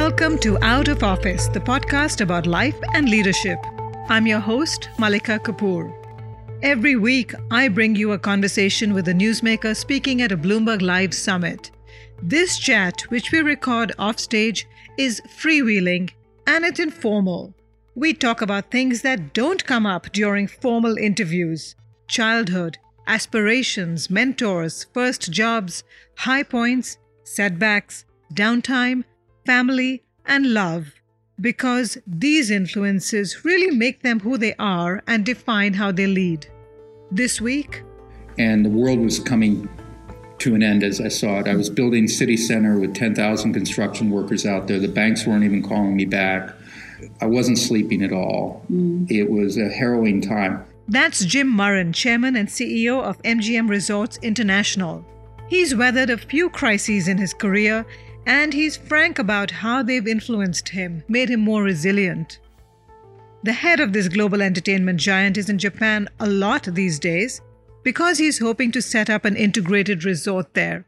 Welcome to Out of Office, the podcast about life and leadership. I'm your host, Malika Kapoor. Every week, I bring you a conversation with a newsmaker speaking at a Bloomberg Live summit. This chat, which we record offstage, is freewheeling and it's informal. We talk about things that don't come up during formal interviews childhood, aspirations, mentors, first jobs, high points, setbacks, downtime, family, and love. Because these influences really make them who they are and define how they lead. This week, and the world was coming to an end as I saw it. I was building City Center with 10,000 construction workers out there. The banks weren't even calling me back. I wasn't sleeping at all. Mm. It was a harrowing time. That's Jim Murren, Chairman and CEO of MGM Resorts International. He's weathered a few crises in his career and he's frank about how they've influenced him, made him more resilient. The head of this global entertainment giant is in Japan a lot these days because he's hoping to set up an integrated resort there.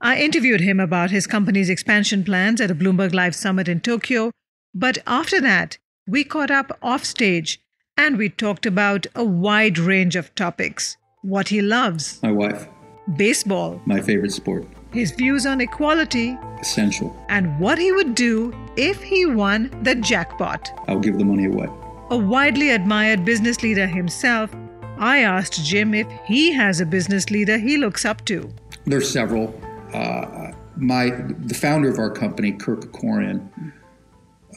I interviewed him about his company's expansion plans at a Bloomberg Live summit in Tokyo, but after that, we caught up offstage and we talked about a wide range of topics. What he loves, my wife, baseball, my favorite sport his views on equality, essential, and what he would do if he won the jackpot. I'll give the money away. A widely admired business leader himself, I asked Jim if he has a business leader he looks up to. There's several. Uh, my the founder of our company, Kirk Kerkorian,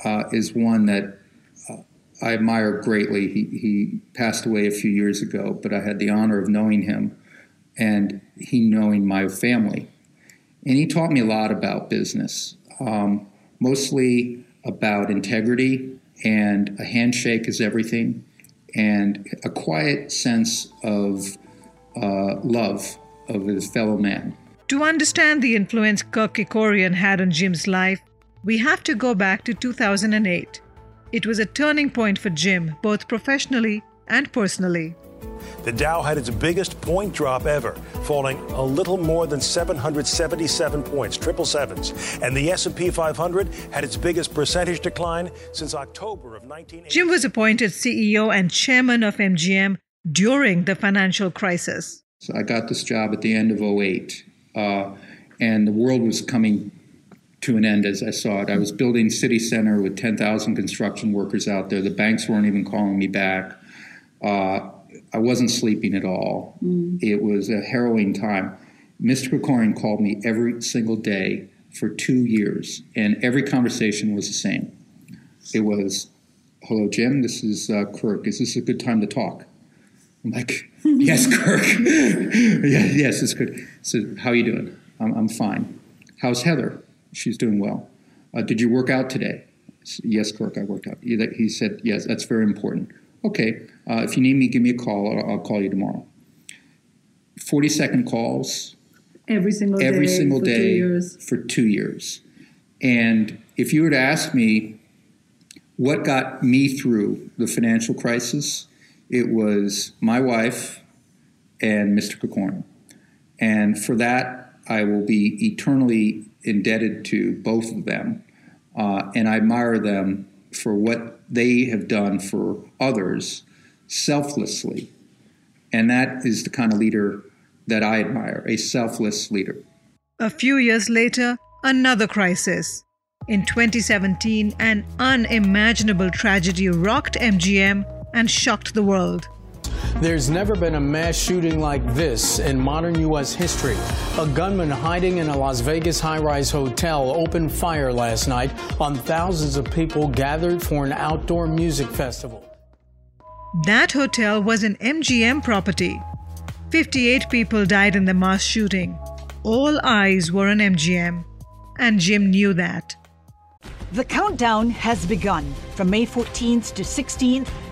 uh, is one that uh, I admire greatly. He, he passed away a few years ago, but I had the honor of knowing him and he knowing my family. And he taught me a lot about business, um, mostly about integrity and a handshake is everything, and a quiet sense of uh, love of his fellow man. To understand the influence Kirk Kerkorian had on Jim's life, we have to go back to 2008. It was a turning point for Jim, both professionally and personally. The Dow had its biggest point drop ever, falling a little more than 777 points, triple sevens. And the S&P 500 had its biggest percentage decline since October of 1980. Jim was appointed CEO and chairman of MGM during the financial crisis. So I got this job at the end of 08, uh, and the world was coming to an end as I saw it. I was building City Center with 10,000 construction workers out there. The banks weren't even calling me back. Uh, I wasn't sleeping at all. Mm. It was a harrowing time. Mr. Kerkorian called me every single day for two years, and every conversation was the same. It was, "Hello, Jim. This is uh, Kirk. Is this a good time to talk?" I'm like, "Yes, Kirk. yeah, yes, it's good." So, how are you doing? I'm, I'm fine. How's Heather? She's doing well. Uh, did you work out today? Yes, Kirk. I worked out. He said, "Yes, that's very important." Okay, uh, if you need me, give me a call. I'll, I'll, call you tomorrow. 40 second calls. Every single every day. single for day two years. for two years. And if you were to ask me what got me through the financial crisis, it was my wife and Mr. Kerkorian. And for that, I will be eternally indebted to both of them. Uh, and I admire them for what they have done for others selflessly. And that is the kind of leader that I admire a selfless leader. A few years later, another crisis. In 2017, an unimaginable tragedy rocked MGM and shocked the world. There's never been a mass shooting like this in modern U.S. history. A gunman hiding in a Las Vegas high rise hotel opened fire last night on thousands of people gathered for an outdoor music festival. That hotel was an MGM property. 58 people died in the mass shooting. All eyes were on MGM, and Jim knew that. The countdown has begun. From May 14th to 16th,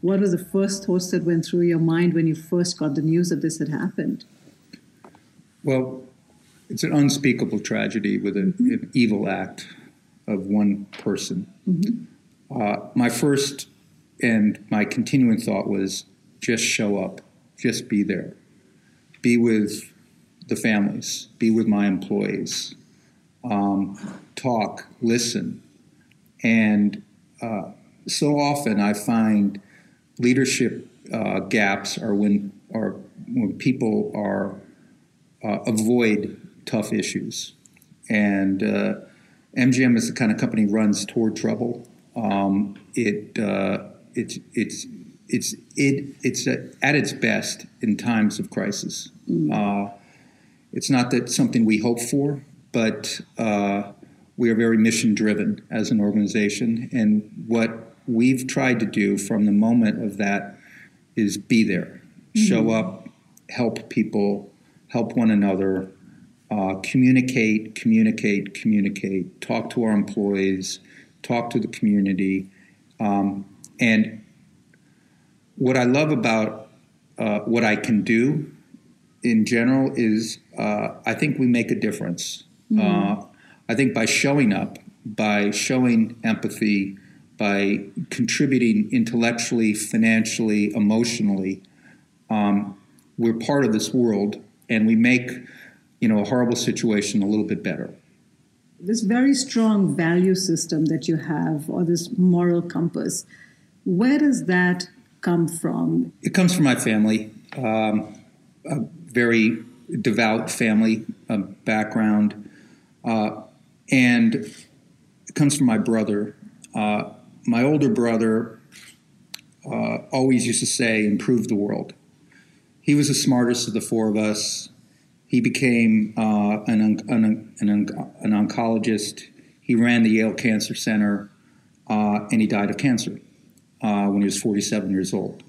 What was the first thoughts that went through your mind when you first got the news that this had happened? Well, it's an unspeakable tragedy with an, mm-hmm. an evil act of one person. Mm-hmm. Uh, my first and my continuing thought was just show up, just be there, be with the families, be with my employees, um, talk, listen. And uh, so often I find leadership uh, gaps are when, are when people are uh, avoid tough issues. And uh, MGM is the kind of company runs toward trouble. Um, it uh, it's it's it's it it's at its best in times of crisis. Mm. Uh, it's not that something we hope for, but uh, we are very mission driven as an organization, and what we've tried to do from the moment of that is be there, mm-hmm. show up, help people, help one another, uh, communicate, communicate, communicate, talk to our employees, talk to the community. Um, and what I love about uh, what I can do in general is uh, I think we make a difference. Mm-hmm. Uh, I think by showing up, by showing empathy, by contributing intellectually, financially, emotionally, um, we're part of this world and we make you know, a horrible situation a little bit better. This very strong value system that you have, or this moral compass, where does that come from? It comes from my family, um, a very devout family uh, background, uh, and it comes from my brother. Uh, my older brother uh, always used to say, improve the world. He was the smartest of the four of us. He became uh, an, an, an, an, oncologist. He ran the Yale Cancer Center, uh, and he died of cancer uh, when he was 47 years old.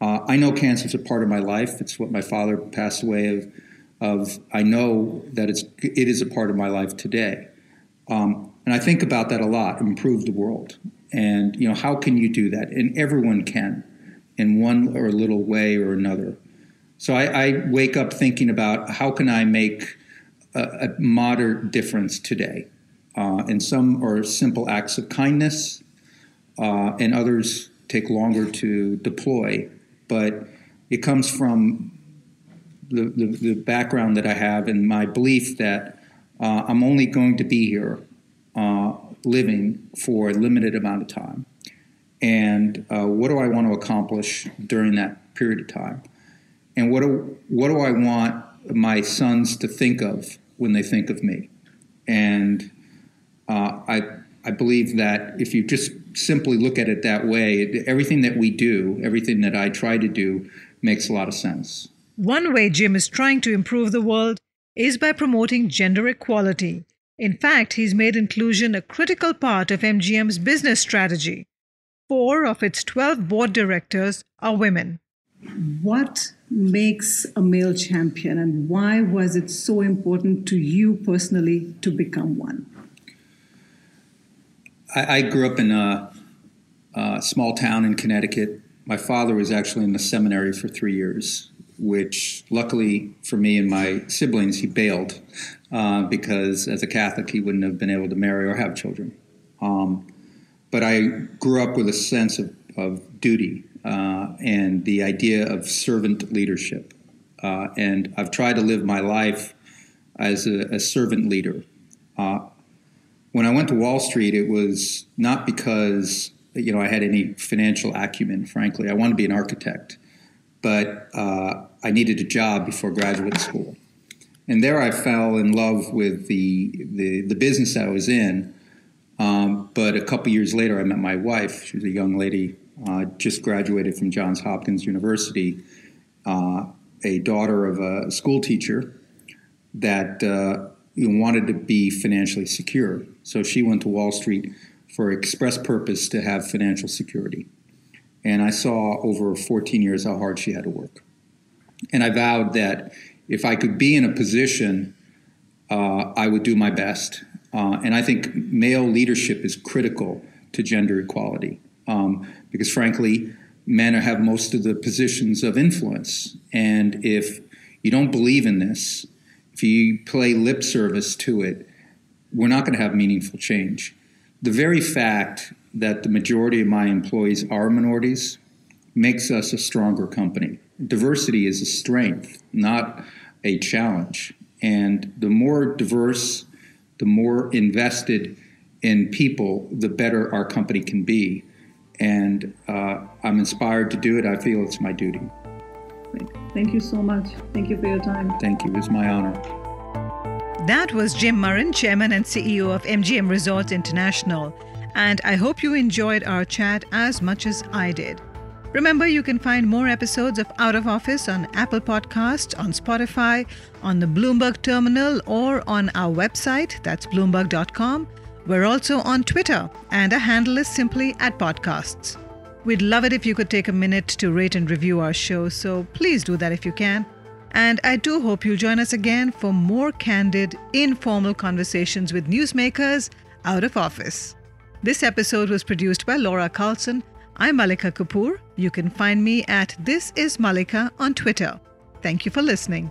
Uh, I know cancer is a part of my life. It's what my father passed away of. Of I know that it's it is a part of my life today, um, and I think about that a lot. Improve the world, and you know how can you do that? And everyone can, in one or little way or another. So I, I wake up thinking about how can I make a, a moderate difference today. Uh, and some are simple acts of kindness, uh, and others take longer to deploy. But it comes from the, the, the background that I have and my belief that uh, I'm only going to be here uh, living for a limited amount of time. And uh, what do I want to accomplish during that period of time? and what do what do I want my sons to think of when they think of me? And uh, I I believe that if you just simply look at it that way, everything that we do, everything that I try to do, makes a lot of sense. One way Jim is trying to improve the world is by promoting gender equality. In fact, he's made inclusion a critical part of MGM's business strategy. Four of its 12 board directors are women. What makes a male champion and why was it so important to you personally to become one? I, I grew up in a, a, small town in Connecticut. My father was actually in the seminary for three years, which luckily for me and my siblings, he bailed uh, because as a Catholic, he wouldn't have been able to marry or have children. Um, but I grew up with a sense of, of duty uh, and the idea of servant leadership. Uh, and I've tried to live my life as a, a servant leader. Uh, when I went to Wall Street, it was not because you know I had any financial acumen. Frankly, I wanted to be an architect, but uh, I needed a job before graduate school. And there I fell in love with the, the, the business I was in. Um, but a couple years later, I met my wife. She was a young lady, uh, just graduated from Johns Hopkins University, uh, a daughter of a school teacher that uh, wanted to be financially secure. So she went to Wall Street for express purpose to have financial security. And I saw over 14 years how hard she had to work. And I vowed that if I could be in a position, uh, I would do my best. Uh, and I think male leadership is critical to gender equality um, because, frankly, men have most of the positions of influence. And if you don't believe in this, if you play lip service to it, we're not going to have meaningful change. The very fact that the majority of my employees are minorities makes us a stronger company. Diversity is a strength, not a challenge. And the more diverse, the more invested in people, the better our company can be. And uh, I'm inspired to do it. I feel it's my duty. Thank you so much. Thank you for your time. Thank you. It's my honor. That was Jim Murren, Chairman and CEO of MGM Resorts International. And I hope you enjoyed our chat as much as I did. Remember, you can find more episodes of Out of Office on Apple Podcasts, on Spotify, on the Bloomberg Terminal, or on our website, that's Bloomberg.com. We're also on Twitter, and our handle is simply at podcasts. We'd love it if you could take a minute to rate and review our show, so please do that if you can. And I do hope you'll join us again for more candid, informal conversations with newsmakers out of office. This episode was produced by Laura Carlson. I'm Malika Kapoor. You can find me at This Is Malika on Twitter. Thank you for listening.